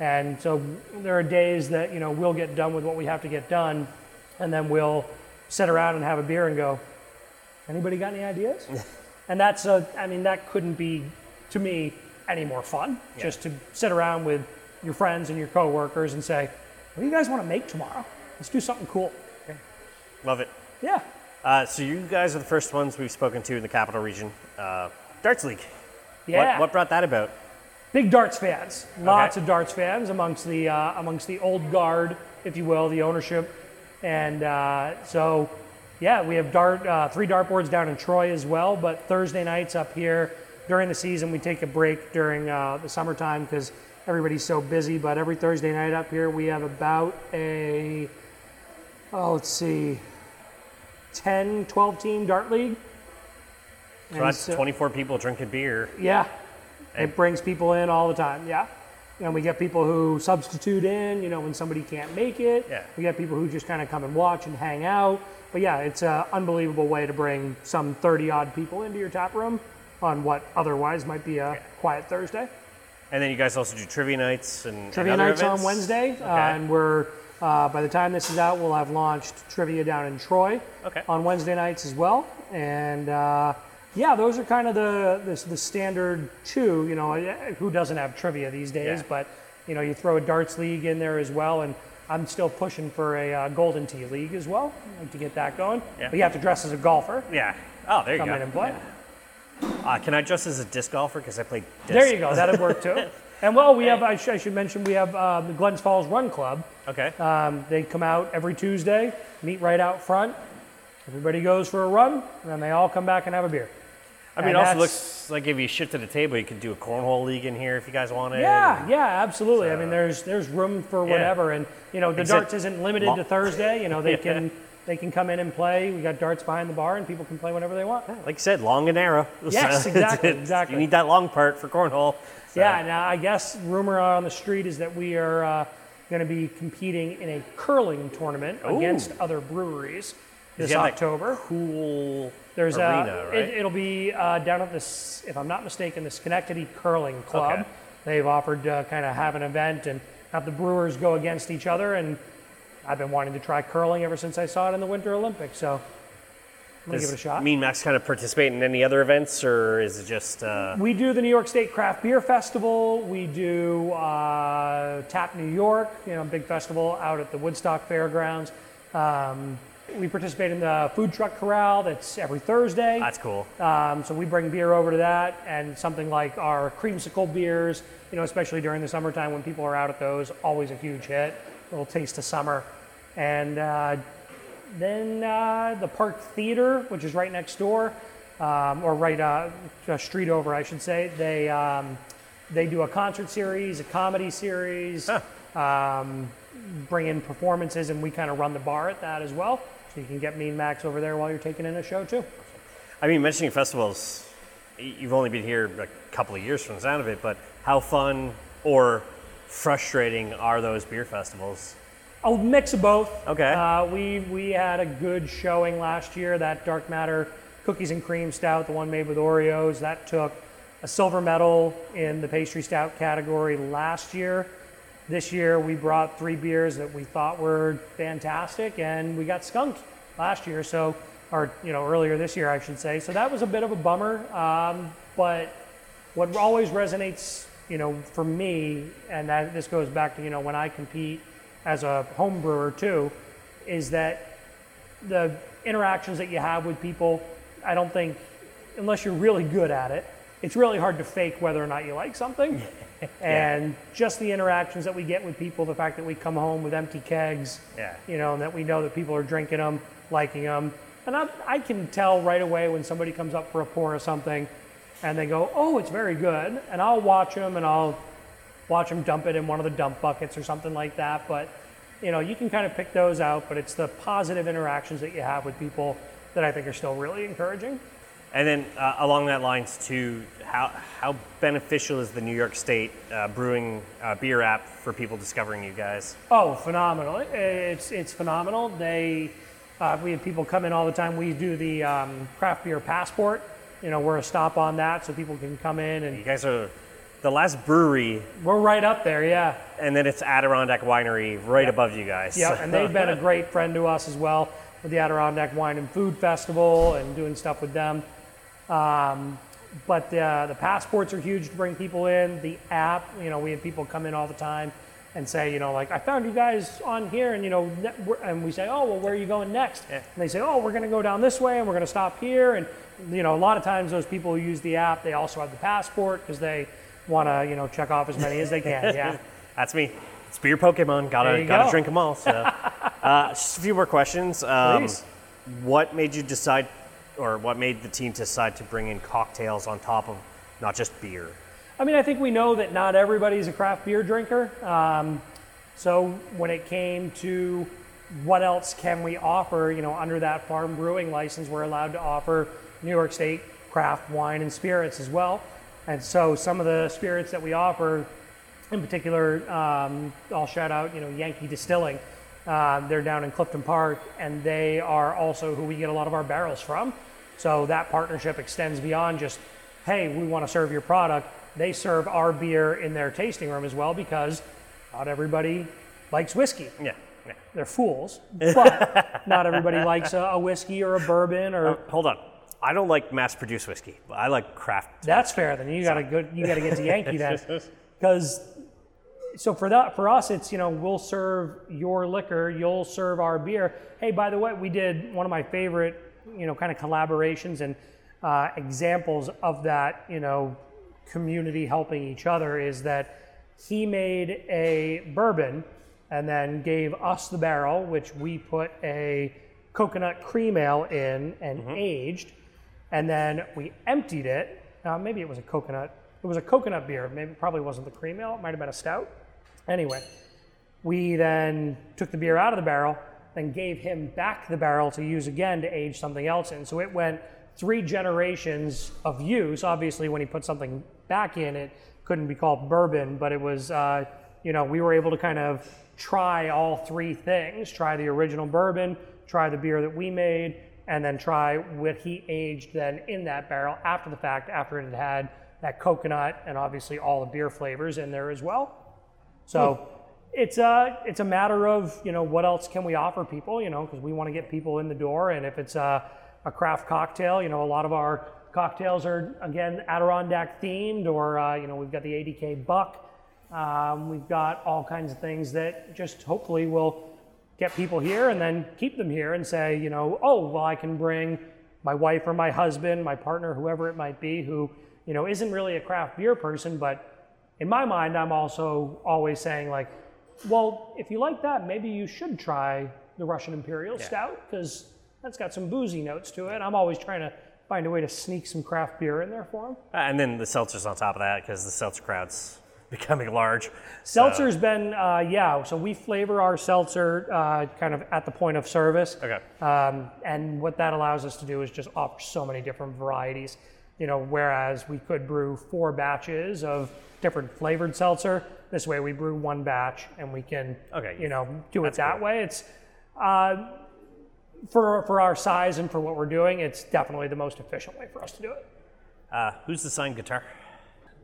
And so there are days that you know we'll get done with what we have to get done, and then we'll sit around and have a beer and go, "Anybody got any ideas?" and that's a, I mean, that couldn't be to me any more fun. Just to sit around with your friends and your coworkers and say, "What do you guys want to make tomorrow? Let's do something cool." Love it. Yeah. Uh, so you guys are the first ones we've spoken to in the capital region. Uh, Darts League. Yeah. What, what brought that about? Big darts fans. Lots Okay. of darts fans amongst the uh, amongst the old guard, if you will, the ownership, and uh, so yeah, we have dart uh, three dartboards down in Troy as well. But Thursday nights up here during the season, we take a break during uh, the summertime because everybody's so busy. But every Thursday night up here, we have about a oh, let's see, 10, 12 team dart league. So And that's so- 24 people drinking beer. yeah. And- It brings people in all the time. Yeah. And we get people who substitute in, you know, when somebody can't make it. Yeah. We get people who just kind of come and watch and hang out. But yeah, it's an unbelievable way to bring some 30 odd people into your tap room on what otherwise might be a quiet Thursday. And then you guys also do trivia nights and and Trivia other nights events? on Wednesday. Okay. Uh, and we're, uh, by the time this is out, we'll have launched trivia down in Troy Okay. on Wednesday nights as well. And uh, yeah, those are kind of the, the, the standard two. You know, eh, who doesn't have trivia these days? Yeah. But, you know, you throw a darts league in there as well. And I'm still pushing for a uh, Golden Tee league as well like to get that going. Yeah. But you have to dress as a golfer. Yeah. Oh, there you Come go. in and play. Uh, can I dress as a disc golfer? Because I play disc. There you go. That'd work too. [laughs] And well, we have, I, sh- I should mention, we have uh, the Glens Falls Run Club. Okay. Um, they come out every Tuesday, meet right out front. Everybody goes for a run, and then they all come back and have a beer. I mean, and it also looks like if you shift to the table, you could do a cornhole league in here if you guys want wanted. Yeah, yeah, absolutely. I mean, there's there's room for Yeah. whatever, and you know, the Except darts isn't limited to Thursday. You know, they [laughs] Yeah. can they can come in and play. We got darts behind the bar, and people can play whenever they want. Like you said, long and narrow. [laughs] Yes, So exactly, exactly. You need that long part for cornhole. So- Yeah, now I guess rumor on the street is that we are uh, going to be competing in a curling tournament Ooh. against other breweries this You have that October. Cool There's arena, a, right? it, it'll be uh, down at this, if I'm not mistaken, the Schenectady Curling Club. Okay. They've offered to kind of have an event and have the brewers go against each other. And I've been wanting to try curling ever since I saw it in the Winter Olympics. So I'm Does give it a shot. Mean Max kind of participate in any other events, or is it just? Uh, We do the New York State Craft Beer Festival. We do uh, Tap New York, you know, big festival out at the Woodstock Fairgrounds. Um, we participate in the food truck corral that's every Thursday. that's cool. Um, so we bring beer over to that, and something like our creamsicle beers, you know, especially during the summertime when people are out at those, always a huge hit. A little taste of summer, and uh, then uh, the Park Theater, which is right next door, um, or right uh, a street over, I should say. They um, they do a concert series, a comedy series, um, bring in performances, and we kind of run the bar at that as well. So you can get Mean Max over there while you're taking in a show too. I mean, mentioning festivals, you've only been here a couple of years from the sound of it, but how fun or frustrating are those beer festivals? A mix of both. Okay. Uh, we we had a good showing last year. That Dark Matter cookies and cream stout, the one made with Oreos, that took a silver medal in the pastry stout category last year. This year we brought three beers that we thought were fantastic, and we got skunked last year. So, or you know, earlier this year, I should say. So that was a bit of a bummer. Um, but what always resonates, you know, for me, and that this goes back to you know when I compete as a home brewer too, is that the interactions that you have with people, I don't think, unless you're really good at it, it's really hard to fake whether or not you like something. [laughs] And just the interactions that we get with people, the fact that we come home with empty kegs, Yeah. you know, and that we know that people are drinking them, liking them. And And I, I can tell right away when somebody comes up for a pour or something and they go, oh, it's very good. And I'll watch them and I'll watch them dump it in one of the dump buckets or something like that. But, you know, you can kind of pick those out, but it's the positive interactions that you have with people that I think are still really encouraging. And then uh, along that lines too, how, how beneficial is the New York State uh, brewing uh, beer app for people discovering you guys? Oh, phenomenal! It's it's phenomenal. They uh, we have people come in all the time. We do the um, craft beer passport. You know, we're a stop on that, so people can come in and You guys are the last brewery, we're right up there. Yeah, and then it's Adirondack Winery right above you guys. yeah, and they've been a [laughs] great friend to us as well with the Adirondack Wine and Food Festival and doing stuff with them. Um, but uh, the passports are huge to bring people in. The app, you know, we have people come in all the time and say, you know, like I found you guys on here, and you know, and we say, oh, well, where are you going next? Yeah. And they say, oh, we're going to go down this way, and we're going to stop here. And you know, a lot of times those people who use the app, they also have the passport because they want to, you know, check off as many as they can. Yeah. [laughs] That's me. It's beer Pokemon. Gotta gotta go. drink them all. So, [laughs] uh, just a few more questions. Um, Please. What made you decide, or what made the team decide to bring in cocktails on top of not just beer? I mean, I think we know that not everybody's a craft beer drinker. Um, so when it came to what else can we offer, you know, under that farm brewing license, we're allowed to offer New York State craft wine and spirits as well. And so some of the spirits that we offer, in particular, um, I'll shout out, you know, Yankee Distilling. Uh, they're down in Clifton Park, and they are also who we get a lot of our barrels from. So that partnership extends beyond just, hey, we want to serve your product. They serve our beer in their tasting room as well because not everybody likes whiskey. Yeah. yeah. They're fools, but not everybody [laughs] likes a, a whiskey or a bourbon or. Hold on. I don't like mass-produced whiskey, but I like craft. That's fair. Then you got to go. You got to get to Yankee then, [laughs] because so for that for us, it's you know we'll serve your liquor, you'll serve our beer. Hey, by the way, we did one of my favorite you know kind of collaborations and uh, examples of that you know community helping each other is that he made a bourbon and then gave us the barrel, which we put a coconut cream ale in and aged and then we emptied it. Uh, maybe it was a coconut. It was a coconut beer. Maybe it probably wasn't the cream ale. It might have been a stout. Anyway, we then took the beer out of the barrel, then gave him back the barrel to use again to age something else in. So it went three generations of use. Obviously, when he put something back in, it couldn't be called bourbon, but it was, uh, you know, we were able to kind of try all three things try the original bourbon, try the beer that we made, and then try what he aged then in that barrel after the fact, after it had had that coconut and obviously all the beer flavors in there as well. So it's a it's a matter of you know what else can we offer people you know because we want to get people in the door. And if it's a, a craft cocktail you know a lot of our cocktails are again Adirondack themed or uh, you know we've got the ADK Buck. Um, we've got all kinds of things that just hopefully will get people here and then keep them here and say you know oh well I can bring my wife or my husband my partner whoever it might be who you know isn't really a craft beer person but in my mind, I'm also always saying like, well, if you like that, maybe you should try the Russian Imperial Stout because that's got some boozy notes to it. I'm always trying to find a way to sneak some craft beer in there for them. And then the seltzers on top of that, because the seltzer crowd's [laughs] becoming large. So- Seltzer's been, uh, yeah, so we flavor our seltzer uh, kind of at the point of service. Okay. Um, and what that allows us to do is just offer so many different varieties. You know, whereas we could brew four batches of different flavored seltzer, this way we brew one batch and we can, Okay, you know, do it that cool. way. It's uh, for for our size and for what we're doing, it's definitely the most efficient way for us to do it. Uh, who's the signed guitar?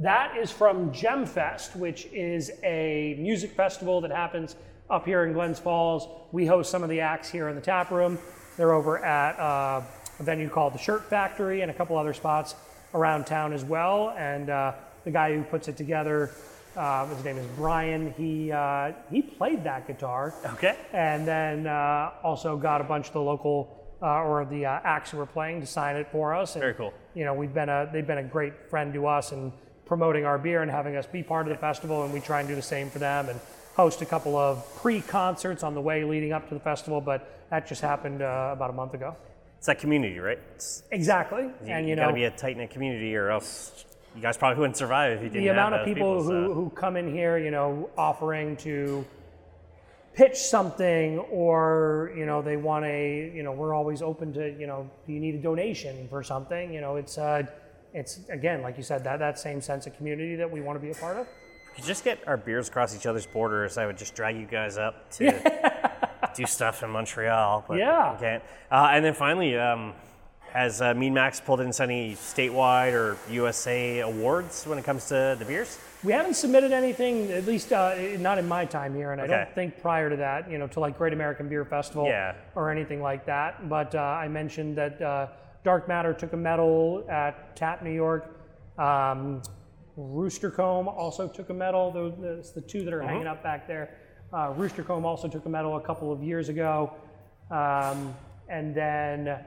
That is from Gemfest, which is a music festival that happens up here in Glens Falls. We host some of the acts here in the tap room. They're over at uh, a venue called the Shirt Factory and a couple other spots around town as well. And uh, the guy who puts it together, uh, his name is Brian. He uh, he played that guitar Okay. and then uh, also got a bunch of the local uh, or the uh, acts who were playing to sign it for us. And, Very cool. You know, we've been a they've been a great friend to us and promoting our beer and having us be part of the festival, and we try and do the same for them and host a couple of pre-concerts on the way leading up to the festival. But that just happened uh, about a month ago. It's that community, right? It's, Exactly. you, and you know, got to be a tight knit community, or else you guys probably wouldn't survive if you didn't the amount of those people, who, so- who come in here, you know, offering to pitch something or, you know, they want a, you know, we're always open to, you know, do you need a donation for something? You know, it's, uh, it's again, like you said, that, that same sense of community that we want to be a part of. If you just get our beers across each other's borders, I would just drag you guys up to [laughs] do stuff in Montreal. But Yeah. can't. Uh, and then finally, um, has uh, Mean Max pulled in any statewide or USA awards when it comes to the beers? We haven't submitted anything, at least uh, not in my time here, and I don't think prior to that, you know, to like Great American Beer Festival Yeah. or anything like that. But uh, I mentioned that uh, Dark Matter took a medal at TAP New York. Um, Rooster Comb also took a medal. Those that's the two that are hanging up back there. Uh, Rooster Comb also took a medal a couple of years ago. Um, and then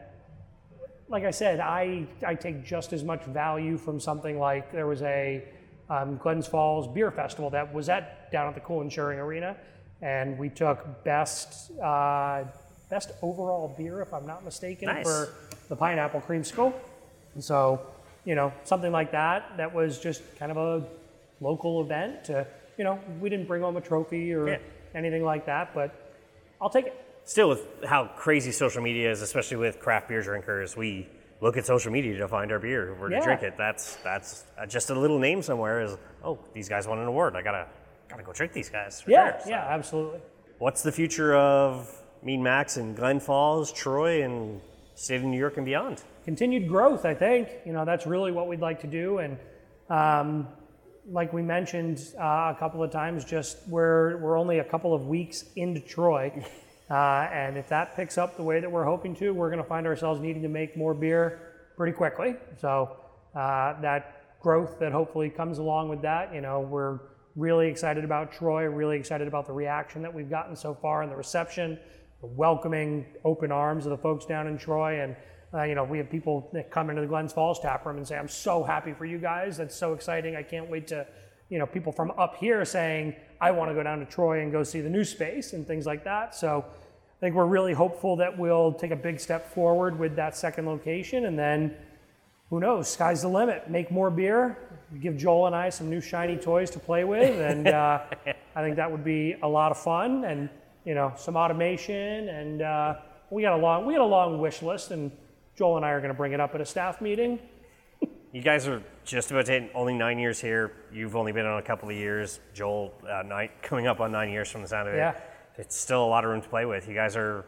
like I said, I, I take just as much value from something like there was a um, Glens Falls Beer Festival that was at down at the Cool Insuring Arena, and we took best uh, best overall beer, if I'm not mistaken, Nice. for the pineapple creamsicle. And so, you know, something like that that was just kind of a local event. To, you know, we didn't bring home a trophy or Yeah. anything like that, but I'll take it. Still, with how crazy social media is, especially with craft beer drinkers, we look at social media to find our beer, where Yeah. to drink it. That's that's uh, just a little name somewhere. Is oh, these guys won an award. I gotta gotta go drink these guys. Yeah. So yeah, absolutely. What's the future of Mean Max and Glen Falls, Troy, and state of New York and beyond? continued growth, I think. You know, that's really what we'd like to do. And um, like we mentioned uh, a couple of times, just we're, we're only a couple of weeks into Troy, [laughs] Uh, and if that picks up the way that we're hoping to, we're going to find ourselves needing to make more beer pretty quickly. So uh, that growth that hopefully comes along with that, you know, we're really excited about Troy, really excited about the reaction that we've gotten so far and the reception, the welcoming open arms of the folks down in Troy. And, uh, you know, we have people that come into the Glens Falls tap room and say, I'm so happy for you guys. That's so exciting. I can't wait to, you know, people from up here saying, I want to go down to Troy and go see the new space and things like that. So I think we're really hopeful that we'll take a big step forward with that second location and then who knows, sky's the limit. Make more beer, give Joel and I some new shiny toys to play with, and uh, [laughs] I think that would be a lot of fun. And you know, some automation, and uh, we got a long we got a long wish list, and Joel and I are going to bring it up at a staff meeting. [laughs] You guys are just about to hit only nine years here. You've only been on a couple of years. Joel, uh, nine, coming up on nine years from the sound of it. Yeah. It's still a lot of room to play with. You guys are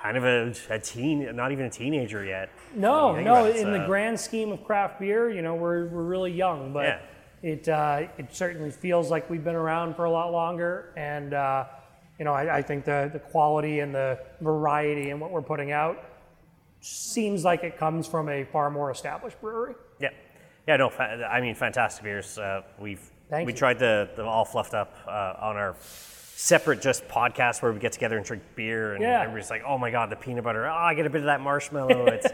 kind of a, a teen, not even a teenager yet. No, When you think no. it, In the grand scheme of craft beer, you know, we're we're really young, but Yeah. it uh, it certainly feels like we've been around for a lot longer, and uh, you know, I, I think the the quality and the variety in what we're putting out seems like it comes from a far more established brewery. Yeah, yeah, no, I mean, fantastic beers. Uh, we've Thank we you. tried the, the all fluffed up uh, on our separate just podcast where we get together and drink beer, and Yeah. everybody's like, "Oh my god, the peanut butter! Oh, I get a bit of that marshmallow." [laughs] It's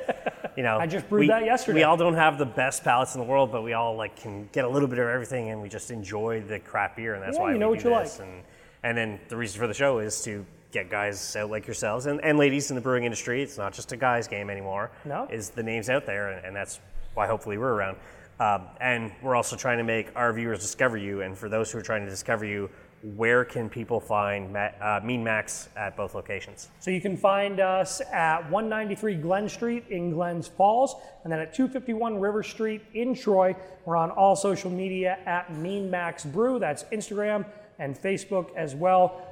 you know, I just brewed we, that yesterday. We all don't have the best palates in the world, but we all like can get a little bit of everything, and we just enjoy the crap beer, and that's Yeah, why you we know do what you like. this. And and then the reason for the show is to get guys out like yourselves and, and ladies in the brewing industry. It's not just a guys' game anymore. No. Is the names out there, and, and that's why hopefully we're around. Um, and we're also trying to make our viewers discover you. And for those who are trying to discover you, where can people find Ma- uh, Mean Max at both locations? So you can find us at 193 Glen Street in Glens Falls, and then at 251 River Street in Troy. We're on all social media at Mean Max Brew. That's Instagram and Facebook as well.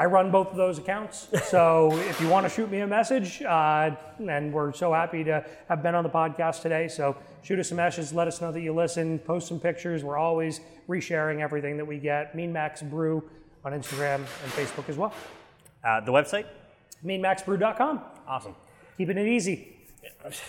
I run both of those accounts, [laughs] so if you want to shoot me a message, uh, and we're so happy to have been on the podcast today. So shoot us a message, let us know that you listen, post some pictures. We're always resharing everything that we get. Mean Max Brew on Instagram and Facebook as well. Uh, the website? MeanMaxBrew.com. Awesome. Keeping it easy.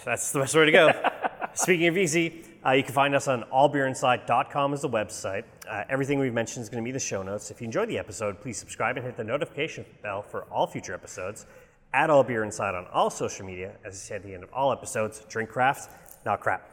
That's the best way to go. [laughs] Speaking of easy, uh, you can find us on allbeerinside.com as the website. Uh, everything we've mentioned is going to be the show notes. If you enjoyed the episode, please subscribe and hit the notification bell for all future episodes. Add All Beer Inside on all social media. As I say at the end of all episodes, drink craft, not crap.